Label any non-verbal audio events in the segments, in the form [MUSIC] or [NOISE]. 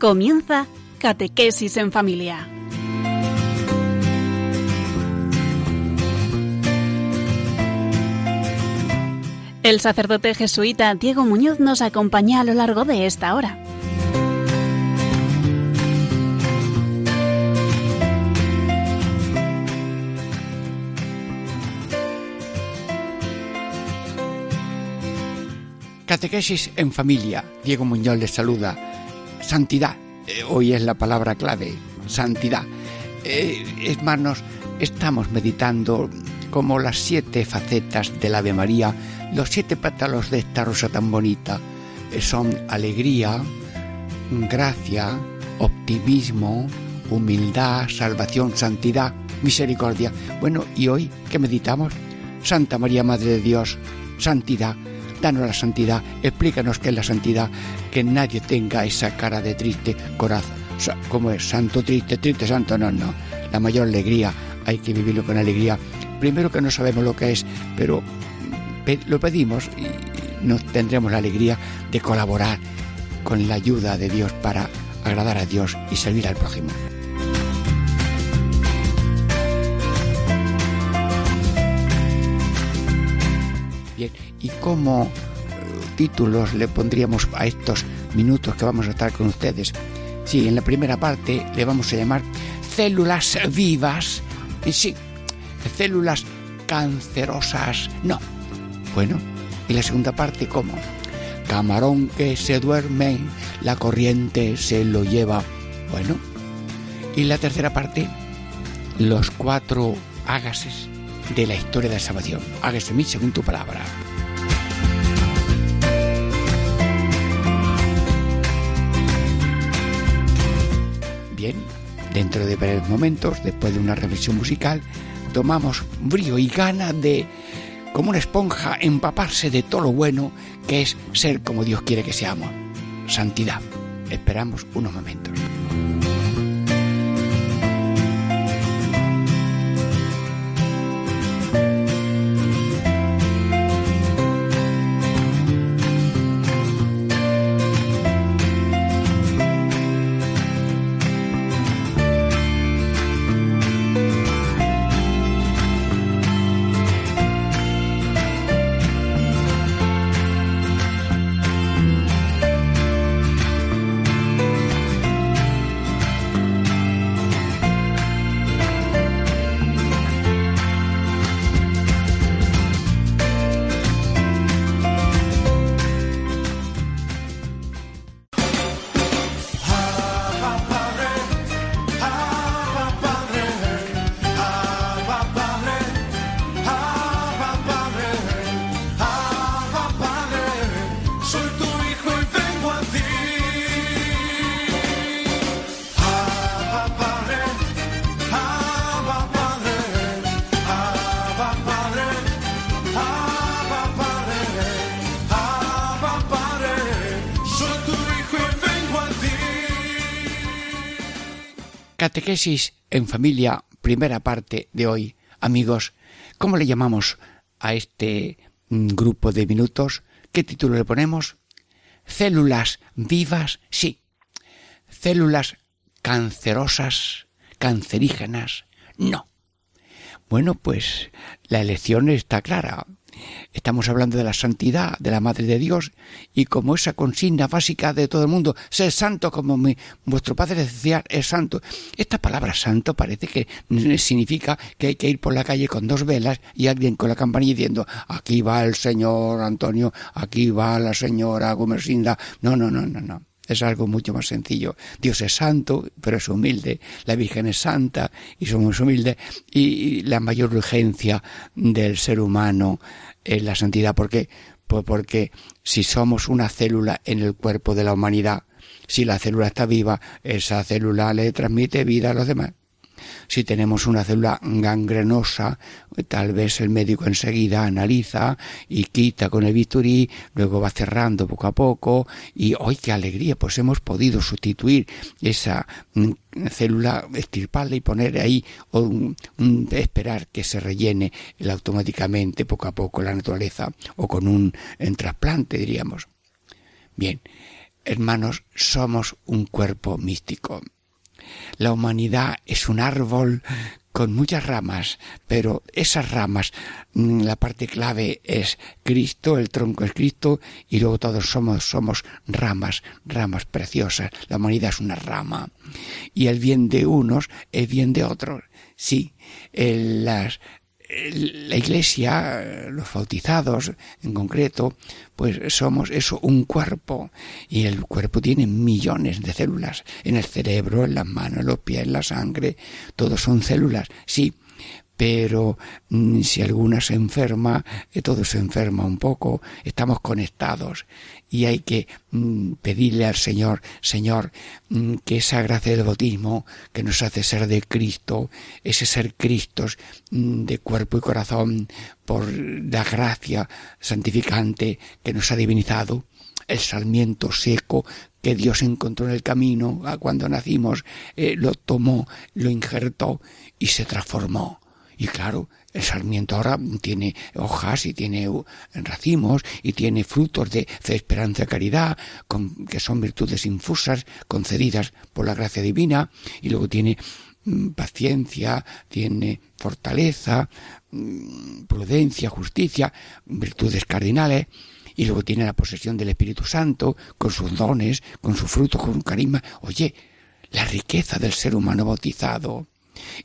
Comienza Catequesis en Familia. El sacerdote jesuita Diego Muñoz nos acompaña a lo largo de esta hora. Catequesis en familia. Diego Muñoz les saluda. Santidad. Eh, hoy es la palabra clave. Santidad. Eh, hermanos, estamos meditando como las siete facetas del Ave María, los siete pétalos de esta rosa tan bonita. Eh, son alegría, gracia, optimismo, humildad, salvación, santidad, misericordia. Bueno, ¿y hoy qué meditamos? Santa María, Madre de Dios, santidad danos la santidad, explícanos qué es la santidad, que nadie tenga esa cara de triste corazón, como es santo triste, triste santo, no, no, la mayor alegría, hay que vivirlo con alegría. Primero que no sabemos lo que es, pero lo pedimos y nos tendremos la alegría de colaborar con la ayuda de Dios para agradar a Dios y servir al prójimo. ¿Y cómo eh, títulos le pondríamos a estos minutos que vamos a estar con ustedes? Sí, en la primera parte le vamos a llamar células vivas. Y sí, células cancerosas. No. Bueno, y la segunda parte, ¿cómo? Camarón que se duerme, la corriente se lo lleva. Bueno. Y la tercera parte, los cuatro hágases de la historia de la salvación. Hágase mí según tu palabra. Dentro de breves momentos, después de una reflexión musical, tomamos brío y gana de, como una esponja, empaparse de todo lo bueno que es ser como Dios quiere que seamos. Santidad. Esperamos unos momentos. Catequesis en familia, primera parte de hoy. Amigos, ¿cómo le llamamos a este mm, grupo de minutos? ¿Qué título le ponemos? Células vivas, sí. Células cancerosas, cancerígenas, no. Bueno, pues la elección está clara. Estamos hablando de la santidad de la Madre de Dios y como esa consigna básica de todo el mundo, ser santo como mi, vuestro Padre decía, es santo. Esta palabra santo parece que significa que hay que ir por la calle con dos velas y alguien con la campanilla diciendo, aquí va el señor Antonio, aquí va la señora Gomersinda. No, no, no, no, no es algo mucho más sencillo. Dios es santo, pero es humilde. La Virgen es santa y somos humildes. Y la mayor urgencia del ser humano en la santidad. ¿Por qué? Pues porque si somos una célula en el cuerpo de la humanidad, si la célula está viva, esa célula le transmite vida a los demás. Si tenemos una célula gangrenosa, tal vez el médico enseguida analiza y quita con el bisturí, luego va cerrando poco a poco y hoy qué alegría, pues hemos podido sustituir esa mm, célula, estirparla y poner ahí o esperar que se rellene automáticamente poco a poco la naturaleza o con un trasplante diríamos. Bien, hermanos, somos un cuerpo místico. La humanidad es un árbol con muchas ramas, pero esas ramas, mm, la parte clave es Cristo, el tronco es Cristo, y luego todos somos, somos ramas, ramas preciosas. La humanidad es una rama. Y el bien de unos es bien de otros. Sí, las, la iglesia, los bautizados en concreto, pues somos eso, un cuerpo. Y el cuerpo tiene millones de células. En el cerebro, en las manos, en los pies, en la sangre, todos son células. Sí, pero mm, si alguna se enferma, eh, todo se enferma un poco, estamos conectados y hay que mm, pedirle al Señor, Señor, mm, que esa gracia del bautismo que nos hace ser de Cristo, ese ser Cristos de cuerpo y corazón, por la gracia santificante que nos ha divinizado, el salmiento seco que Dios encontró en el camino cuando nacimos, eh, lo tomó, lo injertó y se transformó y claro, el sarmiento ahora tiene hojas y tiene racimos y tiene frutos de fe, esperanza y caridad, que son virtudes infusas concedidas por la gracia divina, y luego tiene mm, paciencia, tiene fortaleza, mm, prudencia, justicia, virtudes cardinales, y luego tiene la posesión del Espíritu Santo, con sus dones, con su fruto, con su carisma. Oye, la riqueza del ser humano bautizado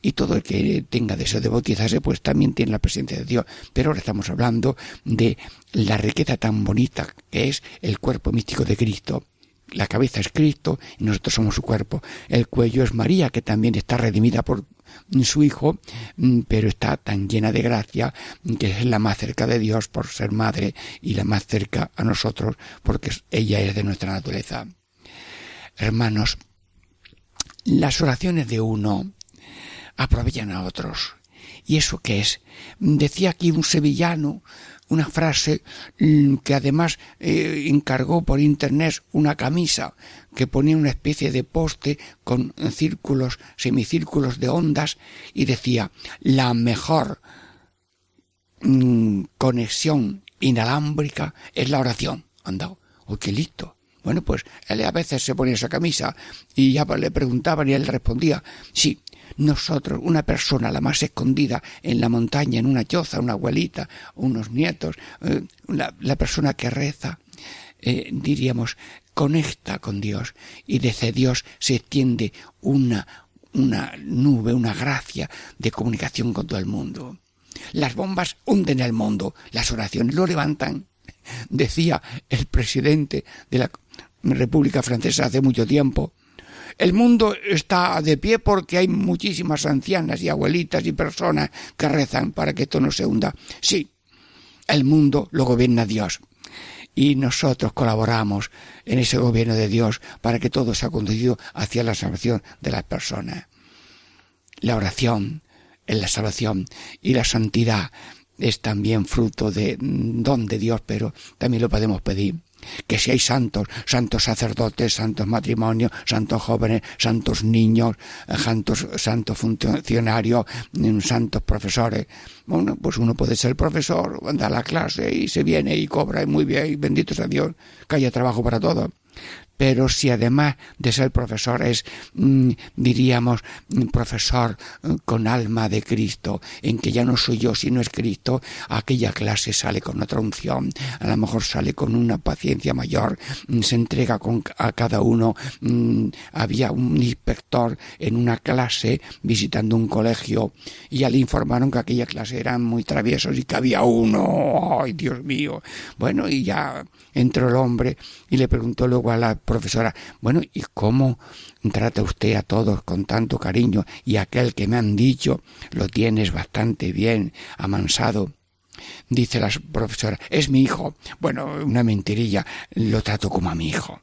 y todo el que tenga deseo de bautizarse, pues también tiene la presencia de Dios. Pero ahora estamos hablando de la riqueza tan bonita que es el cuerpo místico de Cristo. La cabeza es Cristo y nosotros somos su cuerpo. El cuello es María, que también está redimida por su Hijo, mm, pero está tan llena de gracia que es la más cerca de Dios por ser madre y la más cerca a nosotros porque ella es de nuestra naturaleza. Hermanos, las oraciones de uno aprovechan a otros. ¿Y eso qué es? Decía aquí un sevillano una frase mm, que además eh, encargó por internet una camisa que ponía una especie de poste con círculos, semicírculos de ondas y decía la mejor mm, conexión inalámbrica es la oración. Anda, oh, qué listo. Bueno, pues él a veces se ponía esa camisa y ya le preguntaban y él respondía, sí, nosotros, una persona la más escondida en la montaña, en una choza, una abuelita, unos nietos, eh, la, persona que reza, eh, diríamos, conecta con Dios y desde Dios se extiende una, una nube, una gracia de comunicación con todo el mundo. Las bombas hunden el mundo, las oraciones lo levantan. Decía el presidente de la República Francesa hace mucho tiempo, el mundo está de pie porque hay muchísimas ancianas y abuelitas y personas que rezan para que esto no se hunda. Sí, el mundo lo gobierna Dios. Y nosotros colaboramos en ese gobierno de Dios para que todo sea conducido hacia la salvación de las personas. La oración en la salvación y la santidad es también fruto de don de Dios, pero también lo podemos pedir que si hay santos, santos sacerdotes, santos matrimonios, santos jóvenes, santos niños, eh, santos, santos funcionarios, mm, santos profesores. Bueno, pues uno puede ser profesor, da la clase y se viene y cobra y muy bien, y bendito sea Dios, que haya trabajo para todos pero si además de ser profesor es, mm, diríamos, profesor eh, con alma de Cristo, en que ya no soy yo sino es Cristo, aquella clase sale con otra unción, a lo mejor sale con una paciencia mayor, mm, se entrega con, a cada uno. Mm, había un inspector en una clase visitando un colegio y le informaron que aquella clase eran muy traviesos y que había uno, ay Dios mío. Bueno, y ya entró el hombre y le preguntó luego a la profesora, bueno, ¿y cómo trata usted a todos con tanto cariño? Y aquel que me han dicho lo tienes bastante bien amansado. Dice la profesora, es mi hijo. Bueno, una mentirilla, lo trato como a mi hijo.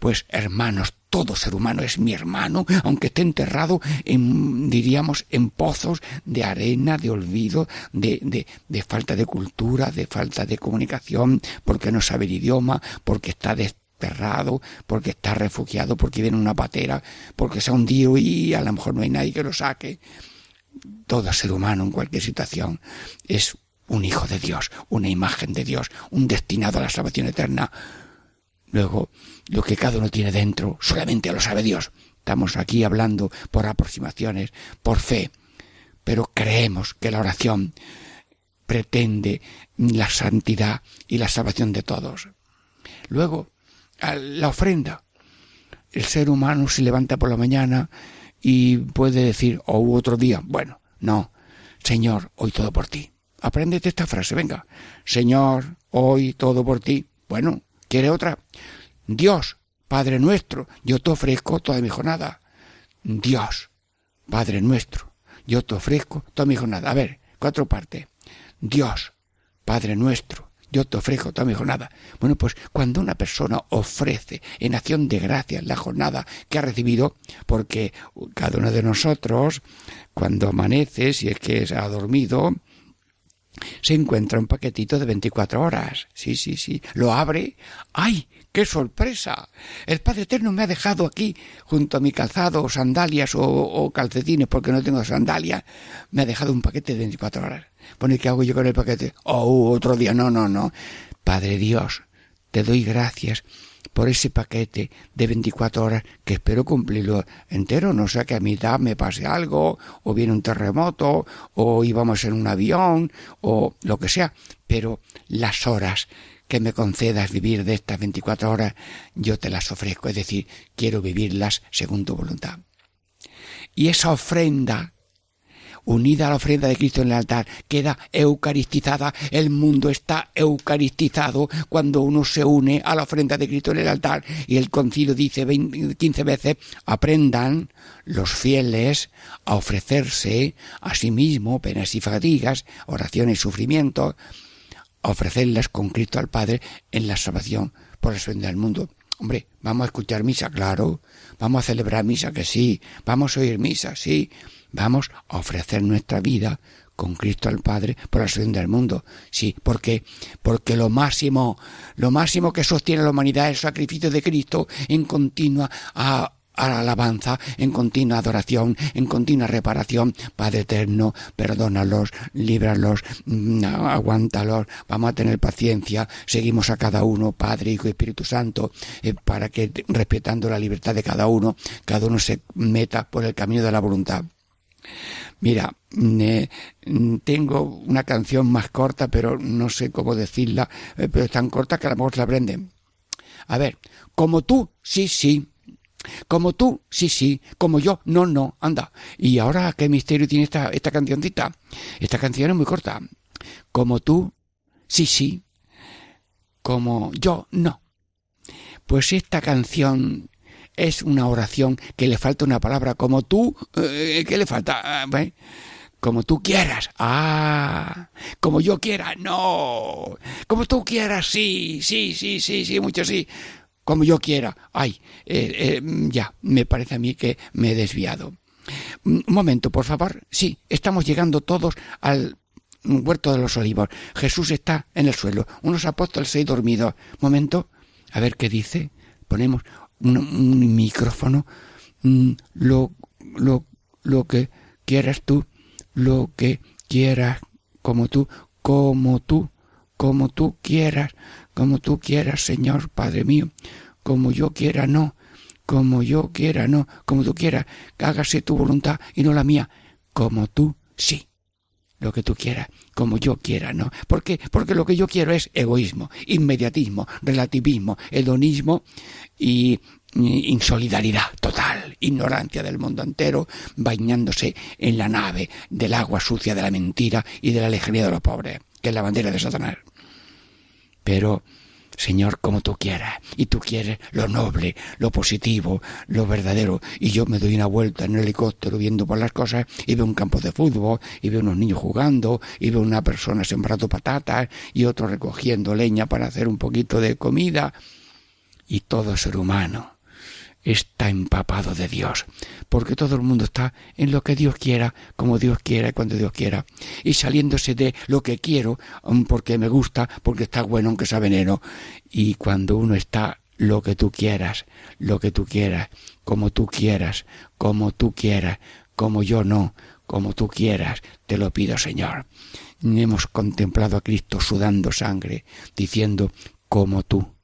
Pues hermanos, todo ser humano es mi hermano, aunque esté enterrado en, diríamos, en pozos de arena, de olvido, de, de, de falta de cultura, de falta de comunicación, porque no sabe el idioma, porque está porque está refugiado, porque viene una patera, porque se ha hundido y a lo mejor no hay nadie que lo saque. Todo ser humano en cualquier situación es un hijo de Dios, una imagen de Dios, un destinado a la salvación eterna Luego, lo que cada uno tiene dentro, solamente lo sabe Dios. Estamos aquí hablando por aproximaciones, por fe, pero creemos que la oración pretende la santidad y la salvación de todos. Luego, la ofrenda. El ser humano se levanta por la mañana y puede decir, o otro día, bueno, no, Señor, hoy todo por ti. Apréndete esta frase, venga. Señor, hoy todo por ti. Bueno, ¿quiere otra? Dios, Padre nuestro, yo te ofrezco toda mi jornada. Dios, Padre nuestro, yo te ofrezco toda mi jornada. A ver, cuatro partes. Dios, Padre nuestro, yo te ofrezco toda mi jornada. Bueno, pues cuando una persona ofrece en acción de gracias la jornada que ha recibido, porque cada uno de nosotros, cuando amanece, si es que ha dormido, se encuentra un paquetito de 24 horas. Sí, sí, sí. Lo abre. ¡Ay! ¡Qué sorpresa! El Padre Eterno me ha dejado aquí, junto a mi calzado, sandalias o, calcetines, porque no tengo sandalias, me ha dejado un paquete de 24 horas. Pone, ¿qué hago yo con el paquete? Oh, otro día. No, no, no. Padre Dios, te doy gracias por ese paquete de 24 horas que espero cumplirlo entero, no sea que a mitad me pase algo, o viene un terremoto, o íbamos en un avión, o lo que sea, pero las horas que me concedas vivir de estas 24 horas, yo te las ofrezco, es decir, quiero vivirlas según tu voluntad. Y esa ofrenda, unida a la ofrenda de Cristo en el altar, queda eucaristizada. El mundo está eucaristizado cuando uno se une a la ofrenda de Cristo en el altar. Y el concilio dice 15 veces, aprendan los fieles a ofrecerse a sí mismo penas y fatigas, oraciones y sufrimientos, ofrecerlas con Cristo al Padre en la salvación por el sueño del mundo. Hombre, vamos a escuchar misa, claro. Vamos a celebrar misa, que sí. Vamos a oír misa, sí. Vamos a ofrecer nuestra vida con Cristo al Padre por la salvación del mundo. Sí, porque porque lo máximo, lo máximo que sostiene la humanidad es el sacrificio de Cristo en continua a alabanza, en continua adoración, en continua reparación. Padre eterno, perdónalos, líbralos, mm, aguántalos, vamos a tener paciencia, seguimos a cada uno, Padre, Hijo y Espíritu Santo, eh, para que, respetando la libertad de cada uno, cada uno se meta por el camino de la voluntad. Mira, tengo una canción más corta, pero no sé cómo decirla, eh, pero es tan corta que a lo mejor la aprenden. A ver, como tú, sí, sí, como tú, sí, sí. Como yo, no, no. Anda. ¿Y ahora qué misterio tiene esta, esta cancioncita? Esta canción es muy corta. Como tú, sí, sí. Como yo, no. Pues esta canción es una oración que le falta una palabra. Como tú, eh, ¿qué le falta? Ah, como tú quieras. Ah, como yo quiera. No. Como tú quieras. Sí, sí, sí, sí, sí, mucho sí como yo quiera. Ay, eh, eh, ya, me parece a mí que me he desviado. Un momento, por favor. Sí, estamos llegando todos al huerto de los olivos. Jesús está en el suelo. Unos apóstoles se han dormido. Momento, a ver qué dice. Ponemos un, micrófono. Mm, lo, lo, lo que quieras tú, lo que quieras, como tú, como tú, como tú quieras, como tú quieras, Señor, Padre mío, como yo quiera, no, como yo quiera, no, como tú quieras, hágase tu voluntad y no la mía, como tú, sí, lo que tú quieras, como yo quiera, ¿no? ¿Por qué? Porque lo que yo quiero es egoísmo, inmediatismo, relativismo, hedonismo y insolidaridad total, ignorancia del mundo entero, bañándose en la nave del agua sucia de la mentira y de la alegría de los pobres, que es la bandera de Satanás. Pero, Señor, como tú quieras, y tú quieres lo noble, lo positivo, lo verdadero, y yo me doy una vuelta en el helicóptero viendo por las cosas, y veo un campo de fútbol, y veo unos niños jugando, y veo una persona sembrando patatas, y otro recogiendo leña para hacer un poquito de comida, y todo ser humano está empapado de Dios, porque todo el mundo está en lo que Dios quiera, como Dios quiera y cuando Dios quiera, y saliéndose de lo que quiero, um, porque me gusta, porque está bueno aunque sea veneno, y cuando uno está lo que tú quieras, lo que tú quieras, como tú quieras, como tú quieras, como yo no, como tú quieras, te lo pido Señor. Hemos contemplado a Cristo sudando sangre, diciendo, como tú,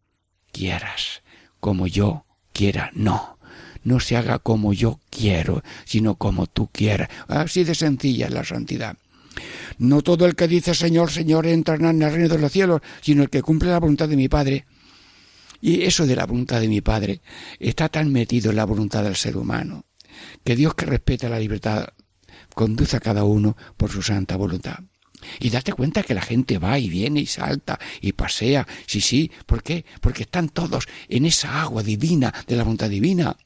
quieras, como yo quiera, no. No se haga como yo quiero, sino como tú quieras. Así de sencilla es la santidad. No todo el que dice Señor, Señor entra en el reino de los cielos, sino el que cumple la voluntad de mi Padre. Y eso de la voluntad de mi Padre está tan metido en la voluntad del ser humano, que Dios que respeta la libertad conduce a cada uno por su santa voluntad. Y date cuenta que la gente va y viene y salta y pasea. Sí, sí. ¿Por qué? Porque están todos en esa agua divina de la voluntad divina.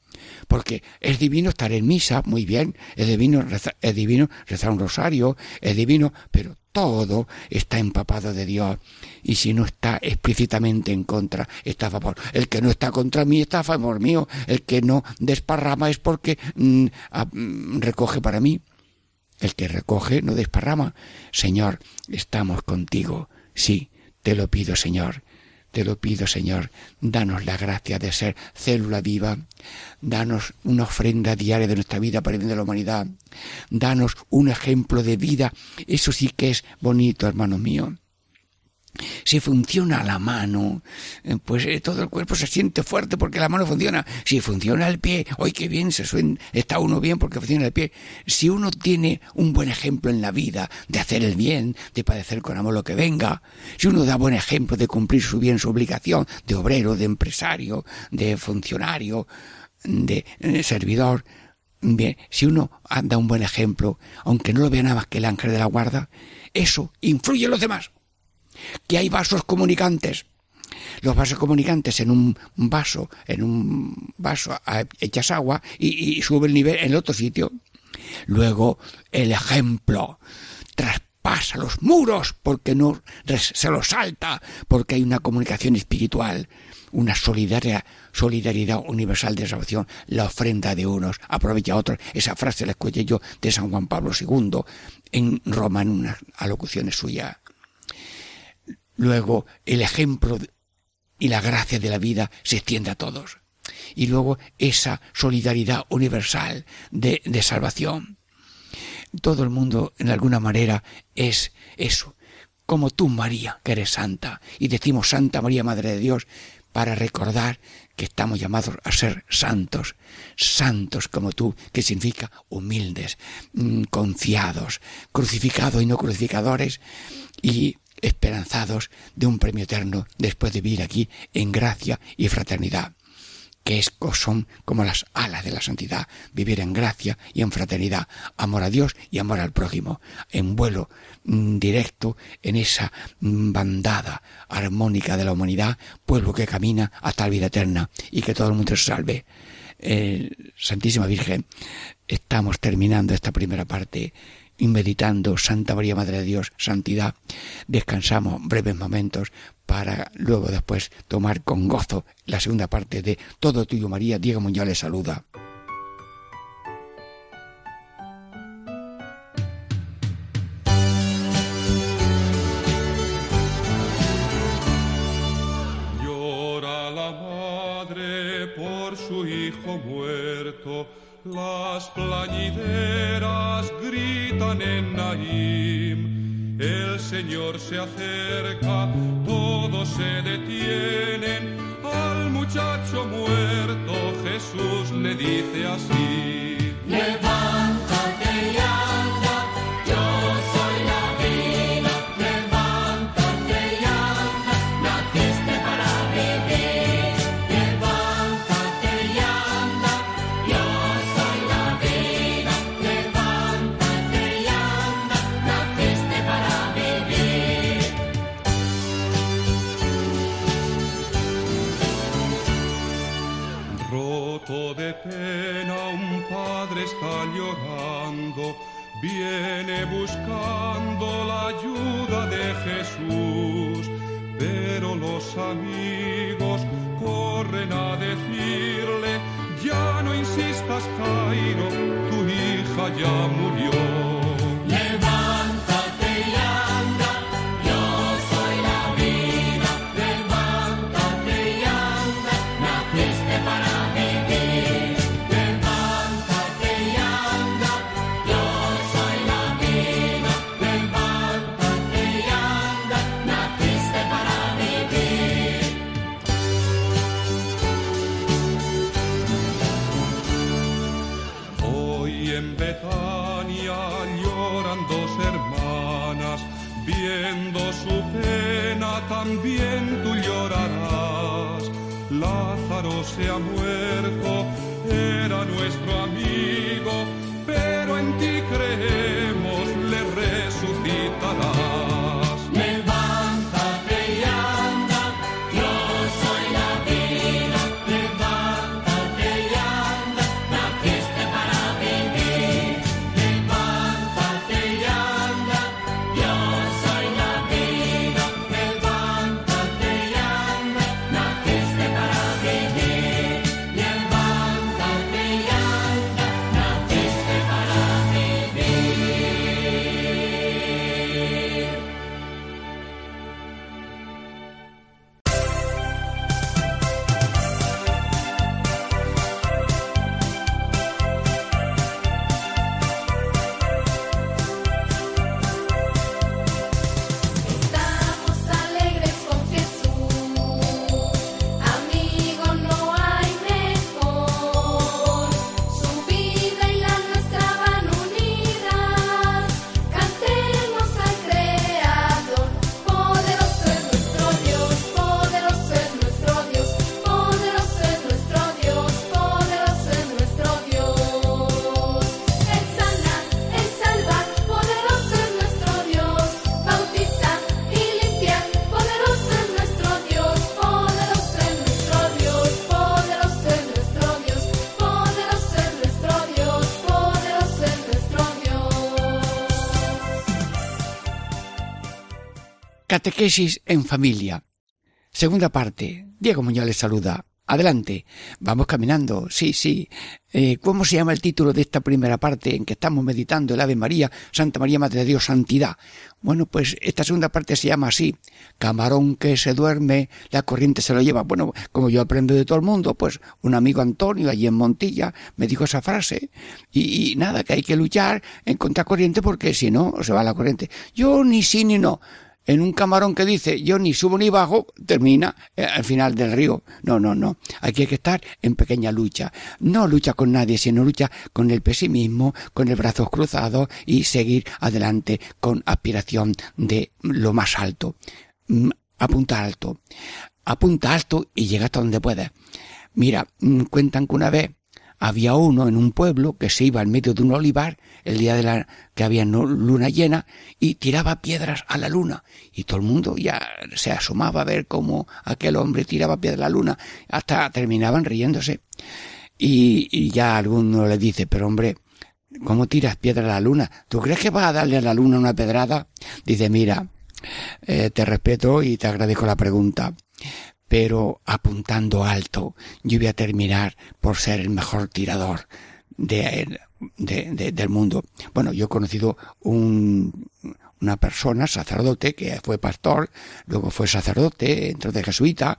Porque es divino estar en misa, muy bien. Es divino, rezar, es divino rezar un rosario. Es divino, pero todo está empapado de Dios. Y si no está explícitamente en contra, está a favor. El que no está contra mí está a favor mío. El que no desparrama es porque mm, mm, recoge para mí. El que recoge no desparrama. Señor, estamos contigo. Sí, te lo pido, Señor. Te lo pido, Señor. Danos la gracia de ser célula viva. Danos una ofrenda diaria de nuestra vida para el bien de la humanidad. Danos un ejemplo de vida. Eso sí que es bonito, hermano mío. Si funciona la mano, eh, pues eh, todo el cuerpo se siente fuerte porque la mano funciona. Si funciona el pie, hoy qué bien se suena, está uno bien porque funciona el pie. Si uno tiene un buen ejemplo en la vida de hacer el bien, de padecer con amor lo que venga, si uno da buen ejemplo de cumplir su bien, su obligación, de obrero, de empresario, de funcionario, de, de servidor, bien, si uno da un buen ejemplo, aunque no lo vea nada más que el ángel de la guarda, eso influye en los demás que hay vasos comunicantes. Los vasos comunicantes en un vaso, en un vaso echas agua y, sube el nivel en otro sitio. Luego el ejemplo traspasa los muros porque no se los salta, porque hay una comunicación espiritual, una solidaridad, solidaridad universal de salvación, la ofrenda de unos aprovecha a otros. Esa frase la escuché yo de San Juan Pablo II en Roma en unas alocuciones suyas. Luego el ejemplo y la gracia de la vida se extiende a todos. Y luego esa solidaridad universal de, salvación. Todo el mundo, en alguna manera, es eso. Como tú, María, que eres santa. Y decimos Santa María, Madre de Dios, para recordar que estamos llamados a ser santos, santos como tú, que significa humildes, mm, confiados, crucificados y no crucificadores, y esperanzados de un premio eterno después de vivir aquí en gracia y fraternidad que es, son como las alas de la santidad, vivir en gracia y en fraternidad, amor a Dios y amor al prójimo, en vuelo mm, directo en esa mm, bandada armónica de la humanidad, pueblo que camina hasta la vida eterna y que todo el mundo se salve. Eh, Santísima Virgen, estamos terminando esta primera parte y meditando Santa María Madre de Dios, santidad, descansamos breves momentos para luego después tomar con gozo la segunda parte de Todo tuyo María, Diego Muñoz le saluda. Por su hijo muerto las plañideras gritan en Naim. El Señor se acerca, todos se detienen. Al muchacho muerto Jesús le dice así. Viene buscando la ayuda de Jesús, pero los amigos corren a decirle, ya no insistas Cairo, tu hija ya murió. su pena también tú llorarás. Lázaro se ha muerto Catequesis en familia. Segunda parte. Diego Muñoz les saluda. Adelante. Vamos caminando. Sí, sí. Eh, ¿Cómo se llama el título de esta primera parte en que estamos meditando el Ave María, Santa María Madre de Dios, Santidad? Bueno, pues esta segunda parte se llama así. Camarón que se duerme, la corriente se lo lleva. Bueno, como yo aprendo de todo el mundo, pues un amigo Antonio allí en Montilla me dijo esa frase. Y, y nada, que hay que luchar en contracorriente porque si no, se va la corriente. Yo ni sí ni no en un camarón que dice yo ni subo ni bajo, termina eh, al final del río. No, no, no. Aquí hay que estar en pequeña lucha. No lucha con nadie, sino lucha con el pesimismo, con el brazos cruzados y seguir adelante con aspiración de lo más alto. Mm, Apunta alto. Apunta alto y llega hasta donde puedas. Mira, mm, cuentan que una vez había uno en un pueblo que se iba al medio de un olivar el día de la que había luna llena y tiraba piedras a la luna y todo el mundo ya se asomaba a ver cómo aquel hombre tiraba piedras a la luna hasta terminaban riéndose y, y ya alguno le dice pero hombre ¿cómo tiras piedra a la luna? ¿tú crees que vas a darle a la luna una pedrada? dice mira eh, te respeto y te agradezco la pregunta pero apuntando alto, yo voy a terminar por ser el mejor tirador de, de- de- del mundo. Bueno, yo he conocido un, una persona, sacerdote, que fue pastor, luego fue sacerdote, entonces jesuita,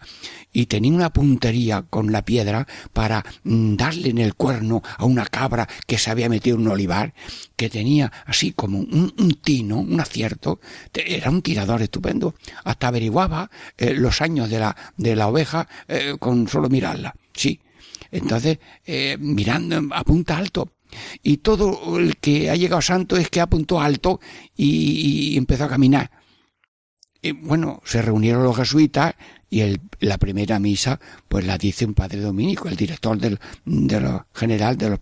y tenía una puntería con la piedra para mm, darle en el cuerno a una cabra que se había metido en un olivar, que tenía así como un, tino, un acierto, era un tirador estupendo, hasta averiguaba eh, los años de la, de la oveja eh, con solo mirarla, sí. Entonces, eh, mirando, apunta alto. Y todo el que ha llegado santo es que apuntó alto y, empezó a caminar. Y bueno, se reunieron los jesuitas y la primera misa, pues la dice un padre dominico, el director del, general de los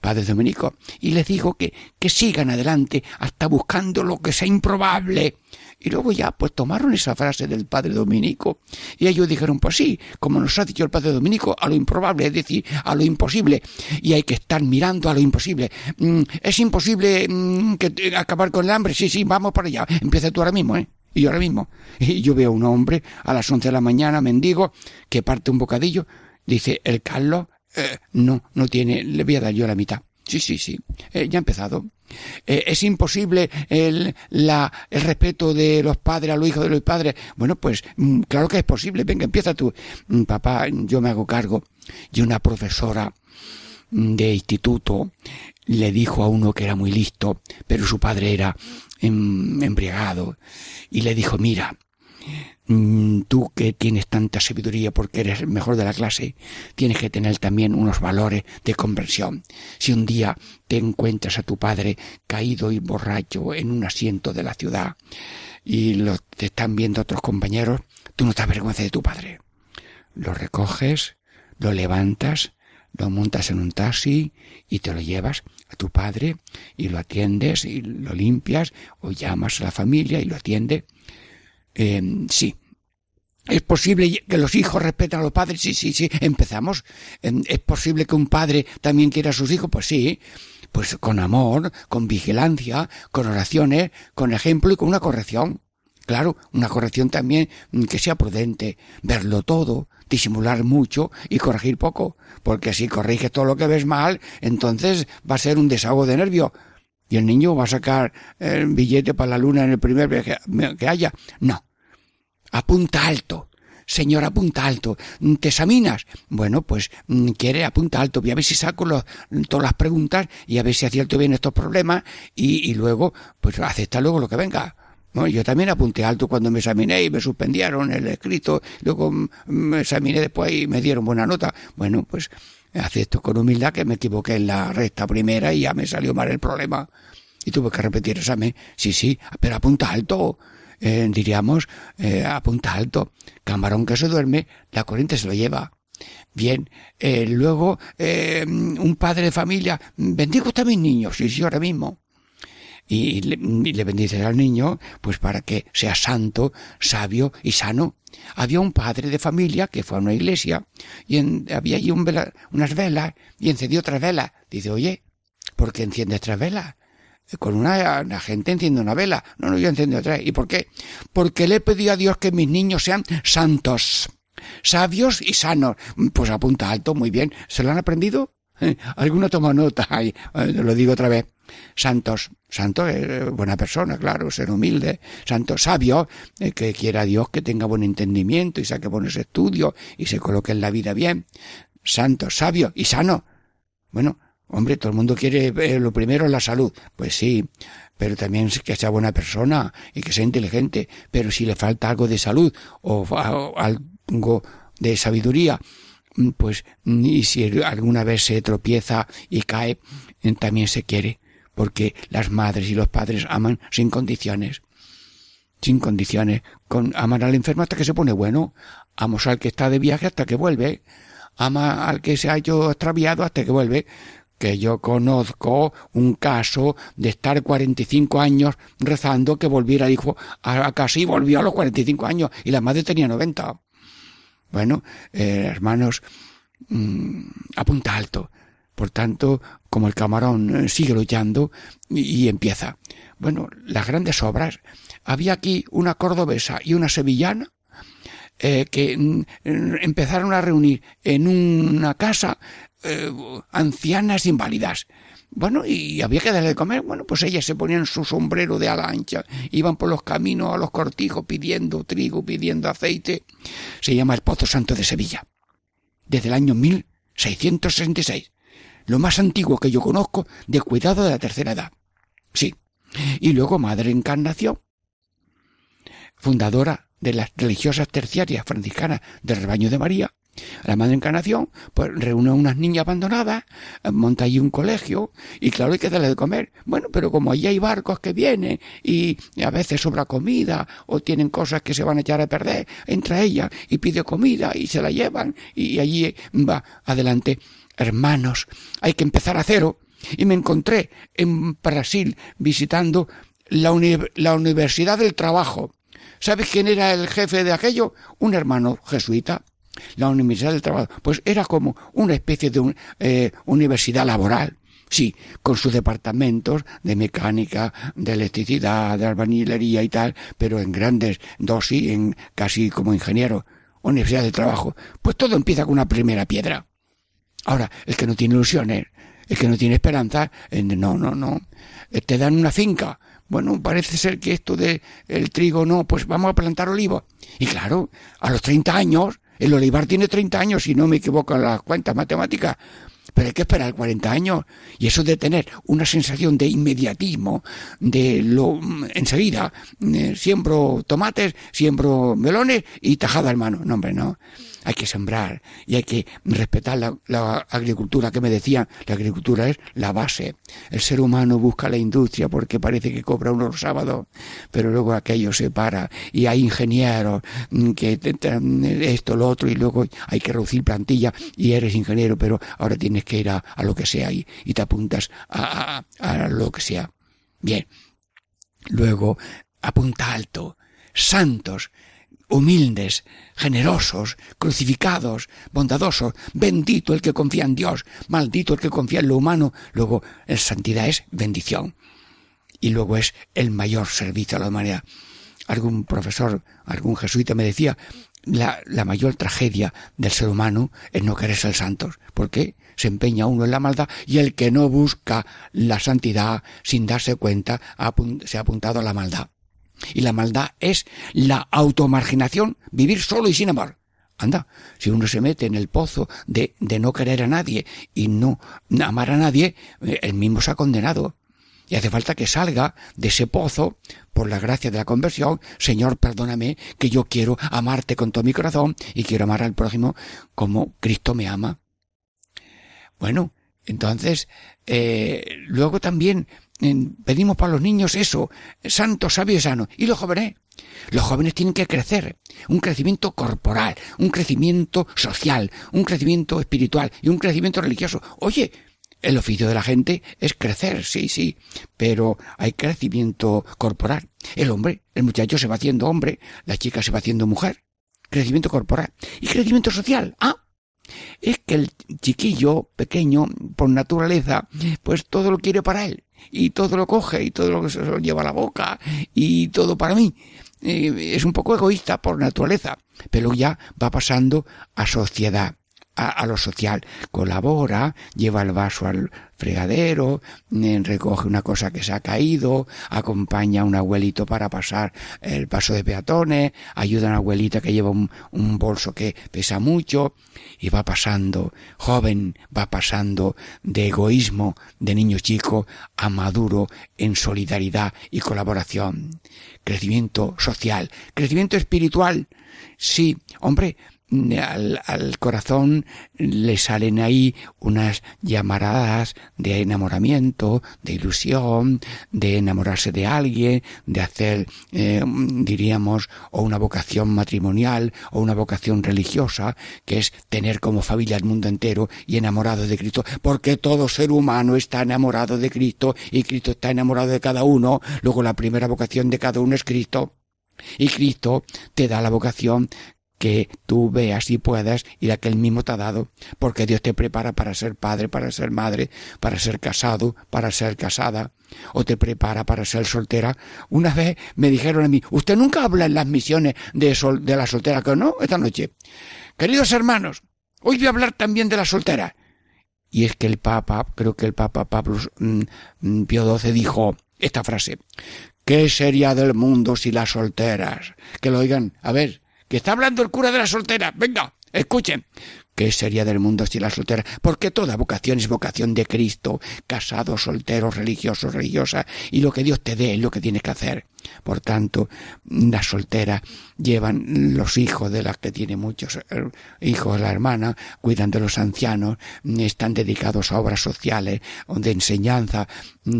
padres dominicos, y les dijo que, que sigan adelante hasta buscando lo que sea improbable. Y luego ya, pues tomaron esa frase del padre dominico y ellos dijeron, pues sí, como nos ha dicho el padre dominico, a lo improbable, es decir, a lo imposible. Y hay que estar mirando a lo imposible. Mm, es imposible mm, que, eh, acabar con el hambre. Sí, sí, vamos para allá. Empieza tú ahora mismo, ¿eh? Y yo ahora mismo. [LAUGHS] Y yo veo a un hombre a las once de la mañana, mendigo, que parte un bocadillo. Dice, el Carlos, eh, no, no tiene, le voy a dar yo la mitad. Sí, sí, sí. Eh, ya ha empezado. Eh, es imposible el, la, el respeto de los padres a los hijos de los padres. Bueno, pues mm, claro que es posible. Venga, empieza tú. Mm, Papá, yo me hago cargo. Y una profesora mm, de instituto le dijo a uno que era muy listo, pero su padre era em- embriagado, y le dijo, mira, tú que tienes tanta sabiduría porque eres el mejor de la clase, tienes que tener también unos valores de comprensión. Si un día te encuentras a tu padre caído y borracho en un asiento de la ciudad y lo, te están viendo otros compañeros, tú no te avergüences de tu padre. Lo recoges, lo levantas, lo montas en un taxi y te lo llevas a tu padre y lo atiendes y lo limpias o llamas a la familia y lo atiende. Eh, sí. ¿Es posible que los hijos respeten a los padres? Sí, sí, sí. Empezamos. Eh, ¿Es posible que un padre también quiera a sus hijos? Pues sí. Pues con amor, con vigilancia, con oraciones, con ejemplo y con una corrección. Claro, una corrección también mm, que sea prudente, verlo todo, disimular mucho y corregir poco, porque si corriges todo lo que ves mal, entonces va a ser un desahogo de nervio. Y el niño va a sacar el billete para la luna en el primer viaje que haya. No. Apunta alto. Señor, apunta alto. ¿Te examinas? Bueno, pues mm, quiere apunta alto. Voy a ver si saco todas las preguntas y a ver si acierto bien estos problemas y, luego, pues acepta luego lo que venga. Yo también apunté alto cuando me examiné y me suspendieron el escrito, luego mm, me examiné después y me dieron buena nota. Bueno, pues acepto con humildad que me equivoqué en la recta primera y ya me salió mal el problema. Y tuve que repetir el examen. Sí, sí, pero apunta alto. Eh, diríamos, eh, apunta alto. Camarón que se duerme, la corriente se lo lleva. Bien, eh, luego, eh, un padre de familia, bendigo usted a mis niños, sí, sí, ahora mismo y le, le bendices al niño, pues para que sea santo, sabio y sano. Había un padre de familia que fue a una iglesia y en- había allí un vela- unas velas y encendió otras velas. Dice, oye, ¿por qué enciendes tres velas? Con una, gente enciende una vela. No, no, yo enciendo tres. ¿Y por qué? Porque le he pedido a Dios que mis niños sean santos, sabios y sanos. Pues apunta alto, muy bien. ¿Se lo han aprendido? [LAUGHS] Alguno toma nota. Ay, eh, lo digo otra vez. Santos, santo, eh, buena persona, claro, ser humilde, santo, sabio, eh, que quiera Dios que tenga buen entendimiento y saque buenos estudios y se coloque en la vida bien. Santo, sabio y sano. Bueno, hombre, todo el mundo quiere eh, lo primero la salud. Pues sí, pero también que sea buena persona y que sea inteligente. Pero si le falta algo de salud o, algo de sabiduría, mm, pues mm, y si alguna vez se tropieza y cae, eh, también se quiere, porque las madres y los padres aman sin condiciones. Sin condiciones. Con, aman al enfermo hasta que se pone bueno. Amos al que está de viaje hasta que vuelve. Ama al que se ha hecho extraviado hasta que vuelve. Que yo conozco un caso de estar 45 años rezando que volviera el hijo a casa volvió a los 45 años y la madre tenía 90. Bueno, eh, hermanos, mm, apunta alto. Por tanto, como el camarón eh, sigue luchando y, y empieza. Bueno, las grandes obras. Había aquí una cordobesa y una sevillana eh, que mm, eh, empezaron a reunir en una casa eh, ancianas inválidas. Bueno, y había que darle de comer. Bueno, pues ellas se ponían su sombrero de ala ancha, iban por los caminos a los cortijos pidiendo trigo, pidiendo aceite. Se llama el Pozo Santo de Sevilla. Desde el año 1666. Lo más antiguo que yo conozco de cuidado de la tercera edad. Sí. Y luego Madre Encarnación, fundadora de las religiosas terciarias franciscanas del rebaño de María, la Madre Encarnación, pues reúne a unas niñas abandonadas, eh, monta allí un colegio, y claro, hay que darle de comer. Bueno, pero como allí hay barcos que vienen, y a veces sobra comida, o tienen cosas que se van a echar a perder, entra ella y pide comida, y se la llevan, y allí va adelante. Hermanos, hay que empezar a cero. Y me encontré en Brasil visitando la, la Universidad del Trabajo. ¿Sabes quién era el jefe de aquello? Un hermano jesuita. La Universidad del Trabajo. Pues era como una especie de un- eh, universidad laboral. Sí, con sus departamentos de mecánica, de electricidad, de albañilería y tal, pero en grandes dosis, en casi como ingeniero. Universidad del Trabajo. Pues todo empieza con una primera piedra. Ahora, el que no tiene ilusiones, el que no tiene esperanza, no, no, no. Eh, Te dan una finca. Bueno, parece ser que esto de el trigo no, pues vamos a plantar olivos. Y claro, a los 30 años, el olivar tiene 30 años, si no me equivoco en las cuentas matemáticas. Pero hay que esperar 40 años. Y eso de tener una sensación de inmediatismo, de lo mm, enseguida, eh, siembro tomates, siembro melones y tajada al mano. No, hombre, no. Hay que sembrar y hay que respetar la, agricultura que me decían. La agricultura es la base. El ser humano busca la industria porque parece que cobra uno los sábados, pero luego aquello se para y hay ingenieros mm, que esto, lo otro y luego hay que reducir plantilla y eres ingeniero, pero ahora tienes que ir a, a lo que sea y, y te apuntas a, a- a lo que sea. Bien. Luego, apunta alto. Santos, humildes, generosos, crucificados, bondadosos, bendito el que confía en Dios, maldito el que confía en lo humano. Luego, la santidad es bendición. Y luego es el mayor servicio a la humanidad. Algún profesor, algún jesuita me decía, la, la mayor tragedia del ser humano es no querer ser santos. ¿Por qué? Se empeña uno en la maldad y el que no busca la santidad sin darse cuenta se ha apuntado a la maldad. Y la maldad es la automarginación, vivir solo y sin amor. Anda, si uno se mete en el pozo de, de no querer a nadie y no amar a nadie, eh, él mismo se ha condenado. Y hace falta que salga de ese pozo por la gracia de la conversión. Señor, perdóname que yo quiero amarte con todo mi corazón y quiero amar al prójimo como Cristo me ama. Bueno, entonces, eh, luego también pedimos para los niños eso, santo, sabio y sano. ¿Y los jóvenes? Los jóvenes tienen que crecer, un crecimiento corporal, un crecimiento social, un crecimiento espiritual y un crecimiento religioso. Oye, el oficio de la gente es crecer, sí, sí, pero hay crecimiento corporal. El hombre, el muchacho se va haciendo hombre, la chica se va haciendo mujer. Crecimiento corporal. Y crecimiento social. Ah, es que el chiquillo pequeño, por naturaleza, pues todo lo quiere para él. Y todo lo coge y todo lo que se lo lleva a la boca y todo para mí. Eh, es un poco egoísta por naturaleza, pero ya va pasando a sociedad, a, lo social. Colabora, lleva el vaso al fregadero, eh, recoge una cosa que se ha caído, acompaña a un abuelito para pasar el paso de peatones, ayuda a una abuelita que lleva un, un bolso que pesa mucho, y va pasando, joven, va pasando de egoísmo de niño chico a maduro en solidaridad y colaboración. Crecimiento social, crecimiento espiritual. Sí, hombre, al, al, corazón le salen ahí unas llamaradas de enamoramiento, de ilusión, de enamorarse de alguien, de hacer, eh, diríamos, o una vocación matrimonial o una vocación religiosa, que es tener como familia el mundo entero y enamorado de Cristo, porque todo ser humano está enamorado de Cristo y Cristo está enamorado de cada uno, luego la primera vocación de cada uno es Cristo. Y Cristo te da la vocación que tú veas y puedas y la que él mismo te ha dado, porque Dios te prepara para ser padre, para ser madre, para ser casado, para ser casada, o te prepara para ser soltera. Una vez me dijeron a mí, usted nunca habla en las misiones de, sol, de la soltera, que no, esta noche. Queridos hermanos, hoy voy a hablar también de la soltera. Y es que el Papa, creo que el Papa Pablo mm, Pío XII dijo esta frase, ¿qué sería del mundo si las solteras? Que lo oigan, a ver, que está hablando el cura de la soltera. Venga, escuchen. ¿Qué sería del mundo si la soltera? Porque toda vocación es vocación de Cristo, casado, soltero, religioso, religiosa, y lo que Dios te dé es lo que tienes que hacer. Por tanto, las solteras llevan los hijos de las que tiene muchos hijos la hermana, cuidan de los ancianos, están dedicados a obras sociales de enseñanza,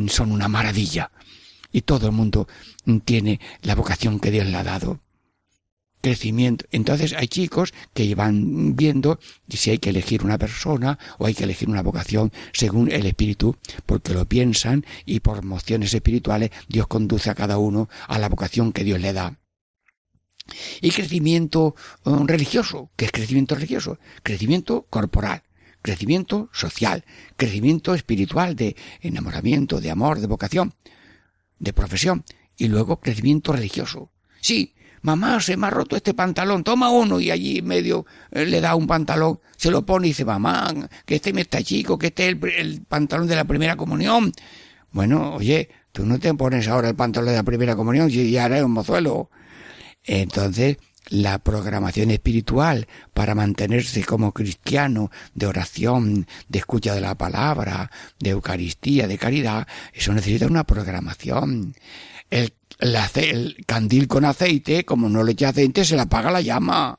son una maravilla. Y todo el mundo tiene la vocación que Dios le ha dado crecimiento. Entonces hay chicos que van viendo si hay que elegir una persona o hay que elegir una vocación según el espíritu, porque lo piensan y por mociones espirituales Dios conduce a cada uno a la vocación que Dios le da. Y crecimiento um, religioso, que es crecimiento religioso, crecimiento corporal, crecimiento social, crecimiento espiritual de enamoramiento, de amor, de vocación, de profesión, y luego crecimiento religioso. Sí, mamá, se me ha roto este pantalón, toma uno y allí medio eh, le da un pantalón, se lo pone y dice, mamá, que este me está chico, que este es el, el, pantalón de la primera comunión. Bueno, oye, tú no te pones ahora el pantalón de la primera comunión si ya eres un mozuelo. Entonces, la programación espiritual para mantenerse como cristiano de oración, de escucha de la palabra, de Eucaristía, de caridad, eso necesita una programación. El, el, el candil con aceite, como no le eche aceite, se le apaga la llama.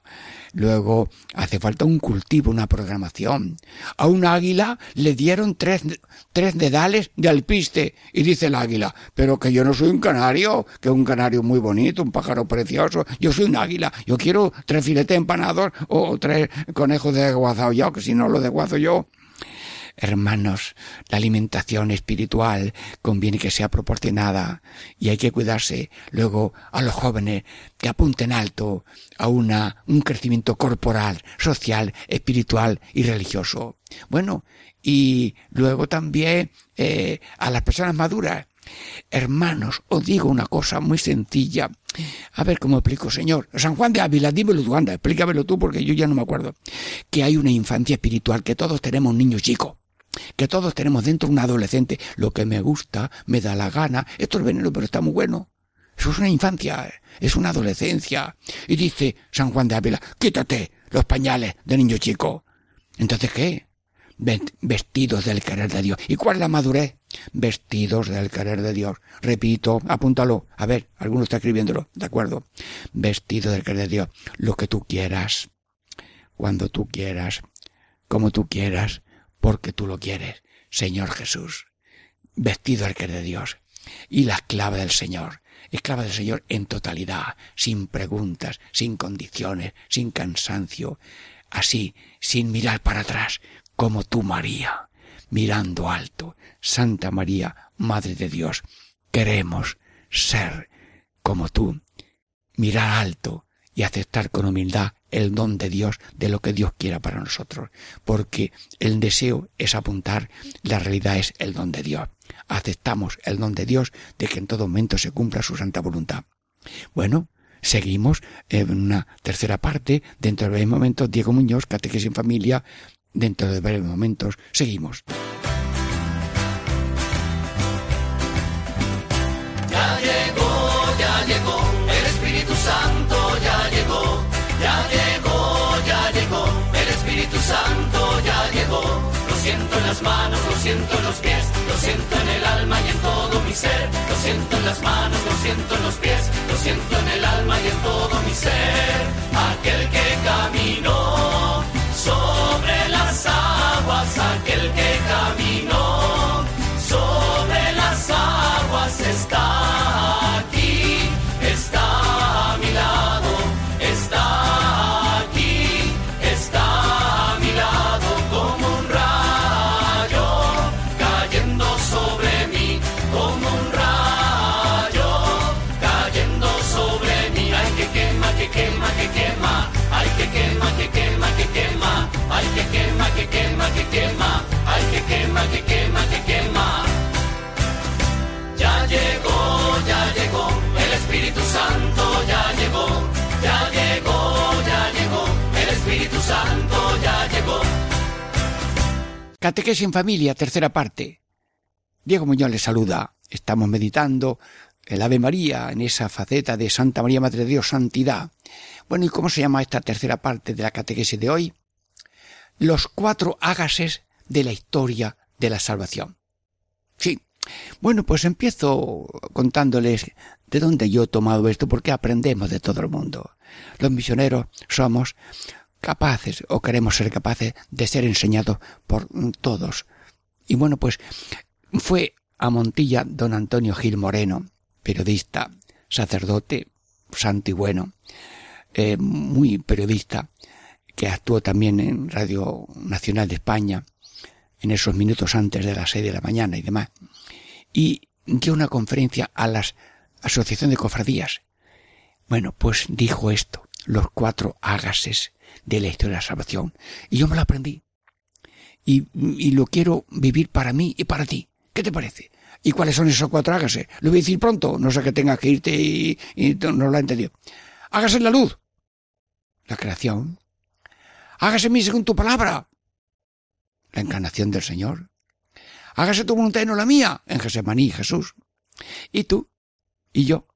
Luego hace falta un cultivo, una programación. A un águila le dieron tres, tres dedales de alpiste y dice el águila, pero que yo no soy un canario, que es un canario muy bonito, un pájaro precioso, yo soy un águila, yo quiero tres filetes empanados o tres conejos de desguazado yo, que si no lo desguazo yo. Hermanos, la alimentación espiritual conviene que sea proporcionada y hay que cuidarse. Luego, a los jóvenes que apunten alto a una, un crecimiento corporal, social, espiritual y religioso. Bueno, y luego también eh, a las personas maduras. Hermanos, os digo una cosa muy sencilla. A ver cómo explico, Señor. San Juan de Ávila, dímelo tú, anda, explícamelo tú porque yo ya no me acuerdo. Que hay una infancia espiritual, que todos tenemos niños chicos que todos tenemos dentro un adolescente. Lo que me gusta, me da la gana. Esto es veneno, pero está muy bueno. Eso es una infancia, es una adolescencia. Y dice San Juan de Ávila, quítate los pañales de niño chico. Entonces, ¿qué? Ve- Vestidos del querer de Dios. ¿Y cuál es la madurez? Vestidos del querer de Dios. Repito, apúntalo. A ver, alguno está escribiéndolo. De acuerdo. Vestido del querer de Dios. Lo que tú quieras. Cuando tú quieras. Como tú quieras. Porque tú lo quieres. Señor Jesús. Vestido del querer de Dios. Y la esclava del Señor. Esclava del Señor en totalidad. Sin preguntas. Sin condiciones. Sin cansancio. Así, sin mirar para atrás. Como tú, María. Mirando alto. Santa María, Madre de Dios. Queremos ser como tú. Mirar alto y aceptar con humildad el don de Dios de lo que Dios quiera para nosotros. Porque el deseo es apuntar, la realidad es el don de Dios. Aceptamos el don de Dios de que en todo momento se cumpla su santa voluntad. Bueno, seguimos en una tercera parte. Dentro de breves momentos, Diego Muñoz, Catequesis en Familia. Dentro de breves momentos, seguimos. En las manos, lo siento en los pies, lo siento en el alma y en todo mi ser. Lo siento en las manos, lo siento en los pies, lo siento en el alma y en todo mi ser. Santo ya llegó. Catequesis en familia, tercera parte. Diego Muñoz les saluda. Estamos meditando el Ave María en esa faceta de Santa María Madre de Dios, santidad. Bueno, ¿y cómo se llama esta tercera parte de la catequesis de hoy? Los cuatro hágases de la historia de la salvación. Sí. Bueno, pues empiezo contándoles de dónde yo he tomado esto, porque aprendemos de todo el mundo. Los misioneros somos capaces o queremos ser capaces de ser enseñados por todos. Y bueno, pues fue a Montilla don Antonio Gil Moreno, periodista, sacerdote, santo y bueno, eh, muy periodista, que actuó también en Radio Nacional de España, en esos minutos antes de las seis de la mañana y demás, y dio una conferencia a las asociaciones de cofradías. Bueno, pues dijo esto, los cuatro hágases de la historia de la salvación. Y yo me lo aprendí. Y, y lo quiero vivir para mí y para ti. ¿Qué te parece? ¿Y cuáles son esos cuatro hágase? Lo voy a decir pronto, no sé que tengas que irte y, y no lo ha entendido. Hágase la luz, la creación. Hágase mi según tu palabra, la encarnación del Señor. Hágase tu voluntad y no la mía, en Gesemaní, Jesús. Y tú y yo,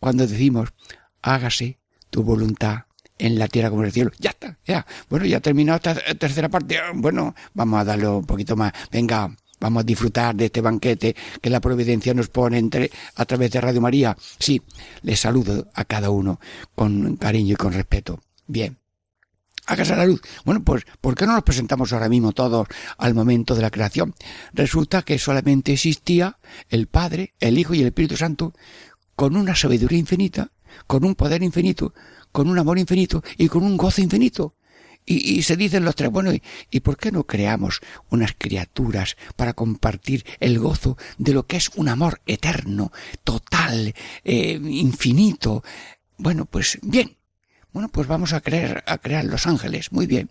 cuando decimos, hágase tu voluntad en la tierra como en el cielo. Ya está, ya. Bueno, ya ha terminado esta tercera parte. Bueno, vamos a darle un poquito más. Venga, vamos a disfrutar de este banquete que la providencia nos pone entre, a través de Radio María. Sí, les saludo a cada uno con cariño y con respeto. Bien. Hágase la luz. Bueno, pues, ¿por qué no nos presentamos ahora mismo todos al momento de la creación? Resulta que solamente existía el Padre, el Hijo y el Espíritu Santo con una sabiduría infinita, con un poder infinito, con un amor infinito y con un gozo infinito. Y, se dicen los tres, bueno, ¿y, ¿y por qué no creamos unas criaturas para compartir el gozo de lo que es un amor eterno, total, eh, infinito? Bueno, pues bien. Bueno, pues vamos a crear, a crear los ángeles. Muy bien.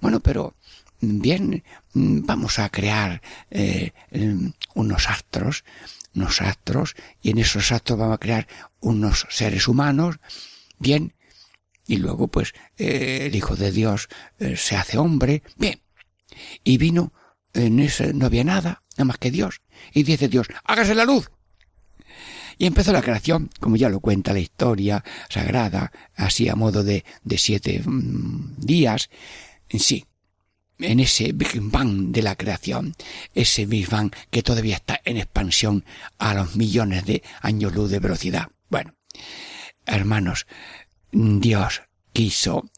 Bueno, pero bien, mm, vamos a crear eh, em, unos astros, unos astros, y en esos astros vamos a crear unos seres humanos. Bien, y luego pues eh, el Hijo de Dios eh, se hace hombre. Bien, y vino, en ese no había nada, nada más que Dios. Y dice Dios, hágase la luz. Y empezó la creación, como ya lo cuenta la historia sagrada, así a modo de, de siete mm, días. En sí, en ese Big Bang de la creación, ese Big Bang que todavía está en expansión a los millones de años luz de velocidad. Bueno, hermanos, Dios quiso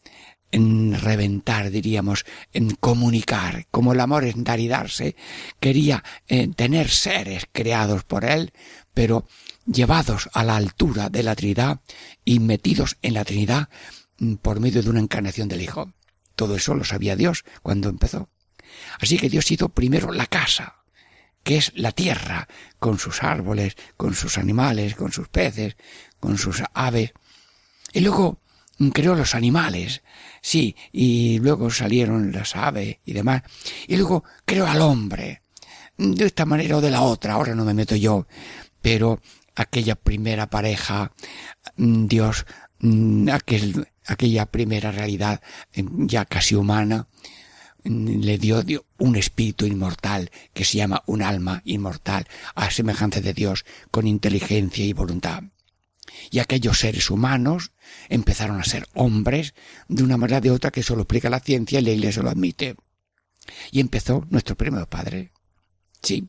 en reventar, diríamos, en comunicar, como el amor es dar y darse, quería eh, tener seres creados por él, pero llevados a la altura de la Trinidad y metidos en la Trinidad mm, por medio de una encarnación del Hijo. Todo eso lo sabía Dios cuando empezó. Así que Dios hizo primero la casa, que es la tierra, con sus árboles, con sus animales, con sus peces, con sus aves, y luego creó los animales, sí, y luego salieron las aves y demás, y luego creó al hombre, de esta manera o de la otra, ahora no me meto yo, pero aquella primera pareja, mm, Dios, mm, aquel, aquella primera realidad eh, ya casi humana, mm, le dio, un espíritu inmortal que se llama un alma inmortal a semejanza de Dios con inteligencia y voluntad. Y aquellos seres humanos empezaron a ser hombres de una manera de otra que solo explica la ciencia y la iglesia lo admite. Y empezó nuestro primer padre. Sí.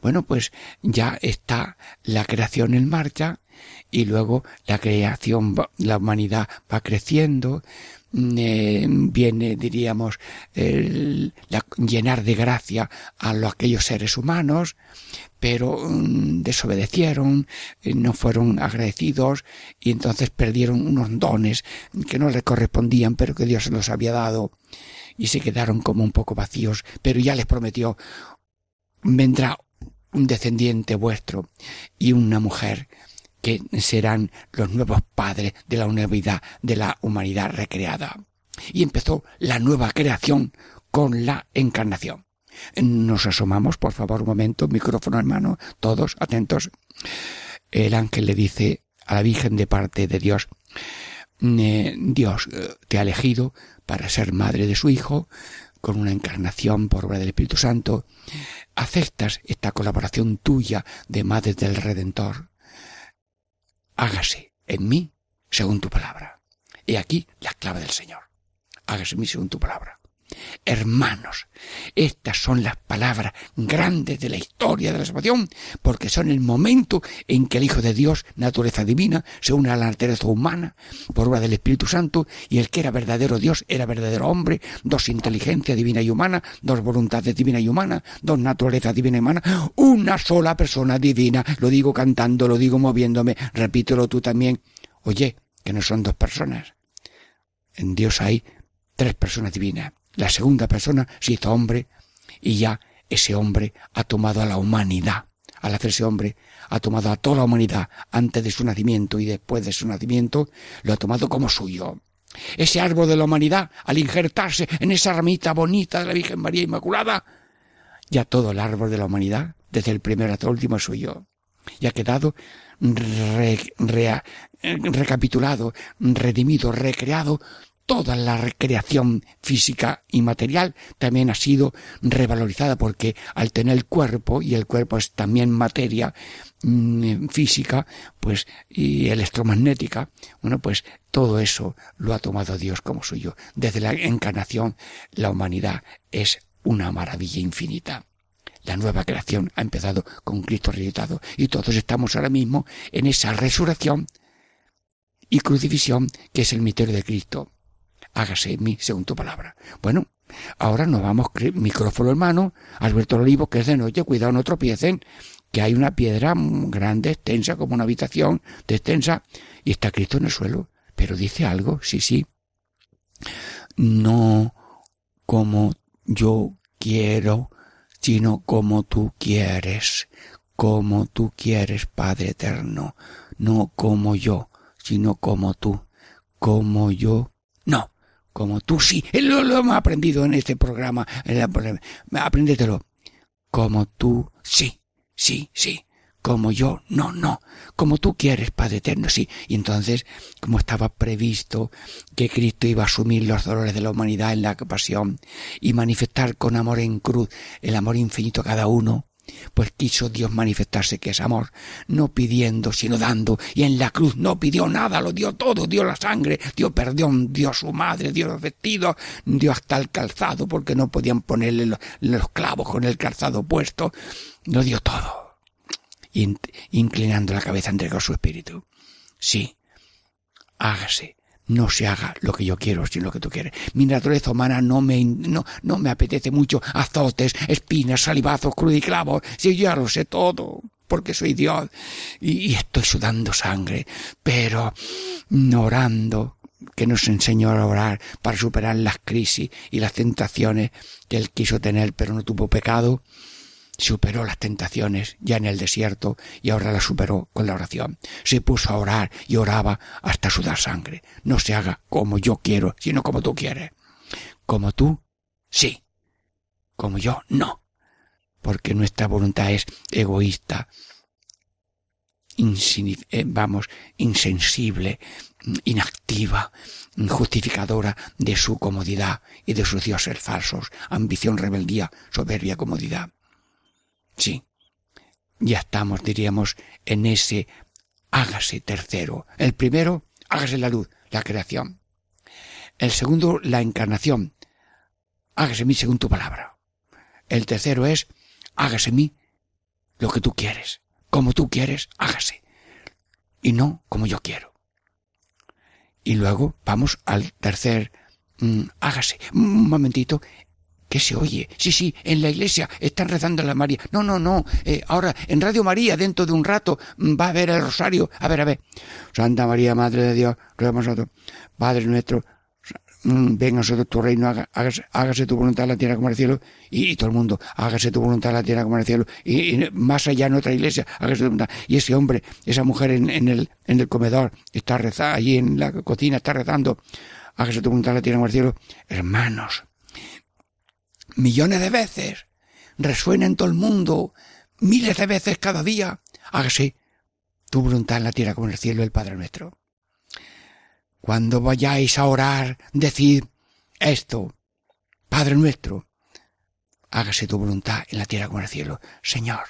Bueno, pues ya está la creación en marcha y luego la creación, la humanidad va creciendo, mm, eh, viene, diríamos, llenar de gracia a lo- aquellos seres humanos, pero mm, desobedecieron, eh, no fueron agradecidos y entonces perdieron unos dones que no le correspondían, pero que Dios se los había dado y se quedaron como un poco vacíos, pero ya les prometió vendrá un descendiente vuestro y una mujer que serán los nuevos padres de la unidad de la humanidad recreada. Y empezó la nueva creación con la encarnación. Nos asomamos, por favor, un momento, micrófono en mano, todos atentos. El ángel le dice a la Virgen de parte de Dios, Dios eh, te ha elegido para ser madre de su Hijo, con una encarnación por obra del Espíritu Santo. ¿Aceptas esta colaboración tuya de madre del Redentor? Hágase en mí según tu palabra. He aquí la clave del Señor. Hágase en mí según tu palabra. Hermanos, estas son las palabras grandes de la historia de la salvación, porque son el momento en que el Hijo de Dios, naturaleza divina, se une a la naturaleza humana por obra del Espíritu Santo, y el que era verdadero Dios era verdadero hombre, dos inteligencia divina y humana, dos voluntades divina y humana, dos naturalezas divina y humana, una sola persona divina. Lo digo cantando, lo digo moviéndome, repítelo tú también. Oye, que no son dos personas. En Dios hay tres personas divinas. La segunda persona se hizo hombre y ya ese hombre ha tomado a la humanidad. Al hacerse hombre, ha tomado a toda la humanidad antes de su nacimiento y después de su nacimiento, lo ha tomado como suyo. Ese árbol de la humanidad, al injertarse en esa ramita bonita de la Virgen María Inmaculada, ya todo el árbol de la humanidad, desde el primero hasta el último, es suyo. Y ha quedado re- eh, recapitulado, redimido, recreado toda la recreación física y material también ha sido revalorizada porque al tener el cuerpo y el cuerpo es también materia mm, física pues y electromagnética bueno pues todo eso lo ha tomado Dios como suyo desde la encarnación la humanidad es una maravilla infinita La nueva creación ha empezado con Cristo resucitado y todos estamos ahora mismo en esa resurrección y crucifixión que es el misterio de Cristo. Hágase en mí según tu palabra. Bueno, ahora nos vamos, micrófono en mano, Alberto Olivo, que es de noche, cuidado no tropiecen, que hay una piedra grande, extensa, como una habitación de extensa, y está Cristo en el suelo. Pero dice algo, sí, sí. No como yo quiero, sino como tú quieres, como tú quieres, Padre eterno, no como yo, sino como tú, como yo, no, como tú. Sí, Eh, lo, lo hemos aprendido en este programa, apréndetelo, como tú sí, sí, sí, como yo, no, no, como tú quieres, Padre eterno, sí. Y entonces, como estaba previsto que Cristo iba a asumir los dolores de la humanidad en la pasión y manifestar con amor en cruz el amor infinito a cada uno, pues quiso Dios manifestarse que es amor, no pidiendo, sino dando, y en la cruz no pidió nada, lo dio todo, dio la sangre, dio perdón, dio su madre, dio los vestidos, dio hasta el calzado, porque no podían ponerle los, clavos con el calzado puesto, lo dio todo, In- inclinando la cabeza entregó su espíritu. Sí, hágase, no se haga lo que yo quiero, sino lo que tú quieres. Mi naturaleza humana no me, no, no me apetece mucho azotes, espinas, salivazos, cruz y clavos. Si yo ya lo sé todo, porque soy Dios y, y estoy sudando sangre, pero orando, que nos enseñó a orar para superar las crisis y las tentaciones que él quiso tener, pero no tuvo pecado superó las tentaciones ya en el desierto y ahora las superó con la oración. Se puso a orar y oraba hasta sudar sangre. No se haga como yo quiero, sino como tú quieres. Como tú, sí. Como yo, no. Porque nuestra voluntad es egoísta, eh, vamos, insensible, inactiva, justificadora de su comodidad y de sus dioses falsos, ambición, rebeldía, soberbia, comodidad. Sí, ya estamos, diríamos, en ese hágase tercero. El primero, hágase la luz, la creación. El segundo, la encarnación. Hágase mí según tu palabra. El tercero es, hágase mí lo que tú quieres. Como tú quieres, hágase. Y no como yo quiero. Y luego vamos al tercer, mm, hágase. Un momentito, ¿Qué se oye? Sí, sí, en la iglesia están rezando la María. No, no, no. eh, ahora, en Radio María, dentro de un rato, mm, va a haber el rosario. A ver, a ver. Santa María, Madre de Dios, ruega nosotros. Padre nuestro, mm, venga a nosotros tu reino, hágase, hágase tu voluntad en la tierra como en el cielo. Y, todo el mundo, hágase tu voluntad en la tierra como el cielo. Y, más allá en otra iglesia, hágase tu voluntad. Y ese hombre, esa mujer en, en el, en el comedor, está rezando, allí en la cocina, está rezando. Hágase tu voluntad en la tierra como el cielo. Hermanos, millones de veces, resuena en todo el mundo, miles de veces cada día. Hágase tu voluntad en la tierra como en el cielo el Padre nuestro. Cuando vayáis a orar, decid esto, Padre nuestro, hágase tu voluntad en la tierra como en el cielo. Señor,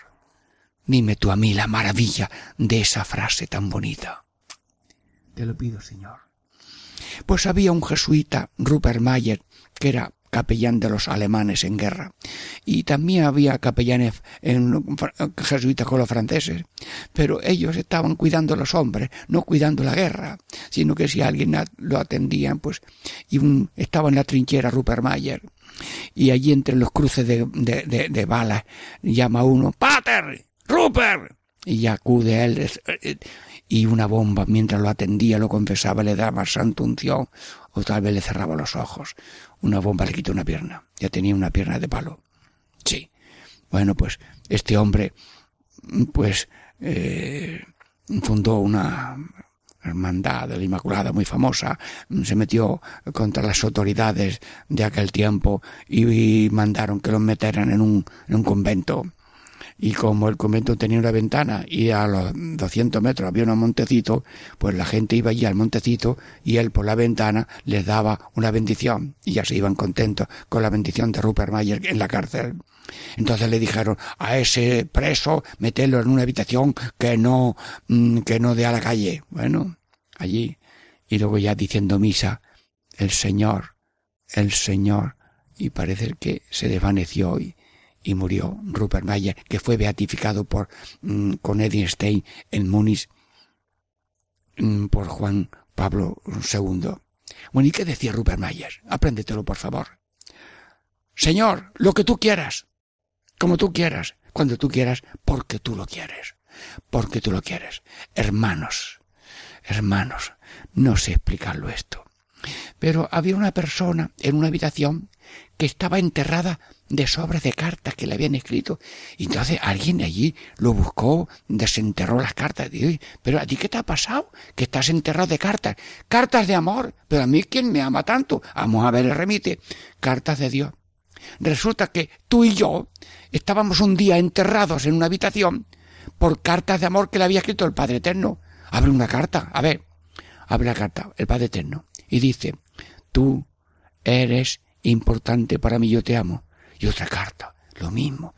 dime tú a mí la maravilla de esa frase tan bonita. Te lo pido, Señor. Pues había un jesuita, Rupert Mayer, que era capellán de los alemanes en guerra. Y también había capellanes en, jesuitas con los franceses. Pero ellos estaban cuidando a los hombres, no cuidando la guerra, sino que si alguien a- lo atendían, pues, estaba en la trinchera Rupert Mayer. Y allí entre los cruces de, de, balas llama uno, ¡Pater! ¡Rupert! Y acude él, es- eh, y una bomba mientras lo atendía, lo confesaba, le daba santa unción, o tal vez le cerraba los ojos. Una bomba le quitó una pierna. Ya tenía una pierna de palo. Sí. Bueno, pues este hombre, pues, eh, fundó una hermandad de la Inmaculada muy famosa, se metió contra las autoridades de aquel tiempo y, mandaron que los metieran en un, en un convento y como el convento tenía una ventana y a los 200 metros había un montecito, pues la gente iba allí al montecito y él por la ventana les daba una bendición y ya se iban contentos con la bendición de Rupert Mayer en la cárcel. Entonces le dijeron a ese preso meterlo en una habitación que no mm, que no dé a la calle. Bueno, allí y luego ya diciendo misa el Señor, el Señor y parece que se desvaneció y, y murió Rupert Mayer, que fue beatificado por mm, con Stein en Múnich mm, por Juan Pablo II. Bueno, ¿y qué decía Rupert Mayer? Apréndetelo, por favor. Señor, lo que tú quieras, como tú quieras, cuando tú quieras, porque tú lo quieres, porque tú lo quieres. Hermanos, hermanos, no sé explicarlo esto. Pero había una persona en una habitación que estaba enterrada de sobres de cartas que le habían escrito. Y entonces alguien allí lo buscó, desenterró las cartas. Y, pero a ti qué te ha pasado? Que estás enterrado de cartas. Cartas de amor. Pero a mí quién me ama tanto. Vamos a ver el remite. Cartas de Dios. Resulta que tú y yo estábamos un día enterrados en una habitación por cartas de amor que le había escrito el Padre Eterno. Abre una carta. A ver. Abre la carta. El Padre Eterno. Y dice, tú eres importante para mí, yo te amo. Y otra carta, lo mismo.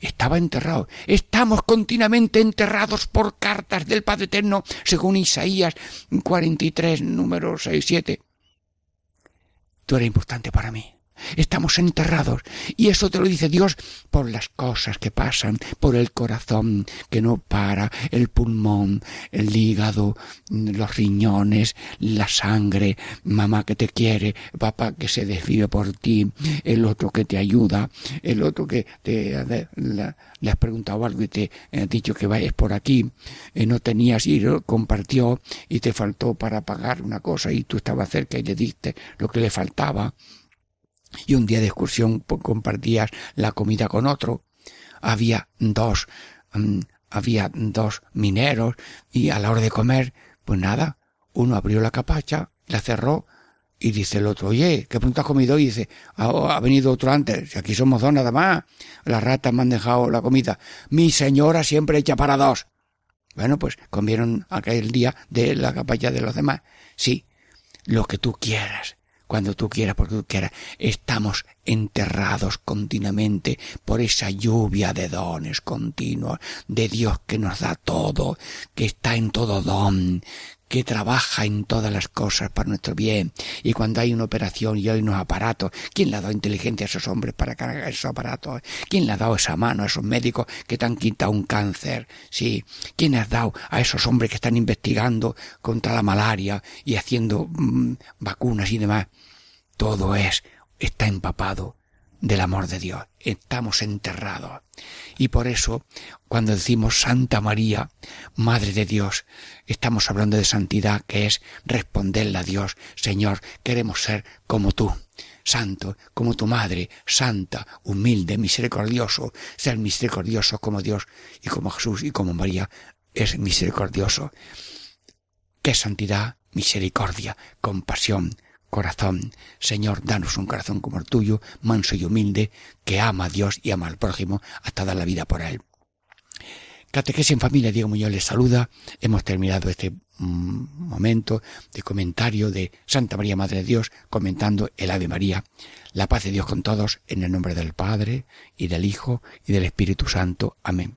Estaba enterrado. Estamos continuamente enterrados por cartas del Padre Eterno, según Isaías 43, número 6, 7. Tú eres importante para mí. Estamos enterrados. Y eso te lo dice Dios por las cosas que pasan, por el corazón que no para, el pulmón, el hígado, los riñones, la sangre, mamá que te quiere, papá que se desvive por ti, el otro que te ayuda, el otro que te le has preguntado algo y te ha dicho que vayas por aquí, eh, no tenías y compartió y te faltó para pagar una cosa y tú estabas cerca y le diste lo que le faltaba y un día de excursión compartías la comida con otro. Había dos, mm, había dos mineros y a la hora de comer, pues nada, uno abrió la capacha, la cerró y dice el otro, oye, ¿qué pronto has comido? Y dice, ah, ha venido otro antes, aquí somos dos nada más, las ratas me han dejado la comida. Mi señora siempre echa para dos. Bueno, pues comieron aquel día de la capacha de los demás. Sí, lo que tú quieras cuando tú quieras, porque tú quieras. Estamos enterrados continuamente por esa lluvia de dones continuos, de Dios que nos da todo, que está en todo don, que trabaja en todas las cosas para nuestro bien. Y cuando hay una operación y hay unos aparatos, ¿quién le ha dado inteligencia a esos hombres para cargar esos aparatos? ¿Quién le ha dado esa mano a esos médicos que te han quitado un cáncer? Sí. ¿Quién ha dado a esos hombres que están investigando contra la malaria y haciendo mm, vacunas y demás? todo es, está empapado del amor de Dios. Estamos enterrados. Y por eso, cuando decimos Santa María, Madre de Dios, estamos hablando de santidad, que es responderle a Dios, Señor, queremos ser como tú. Santo, como tu madre, santa, humilde, misericordioso, ser misericordioso como Dios y como Jesús y como María es misericordioso. ¿Qué santidad? Misericordia, compasión, corazón. Señor, danos un corazón como el tuyo, manso y humilde, que ama a Dios y ama al prójimo hasta dar la vida por él. Catequesis en familia, Diego Muñoz les saluda. Hemos terminado este mm, momento de comentario de Santa María Madre de Dios comentando el Ave María. La paz de Dios con todos en el nombre del Padre y del Hijo y del Espíritu Santo. Amén.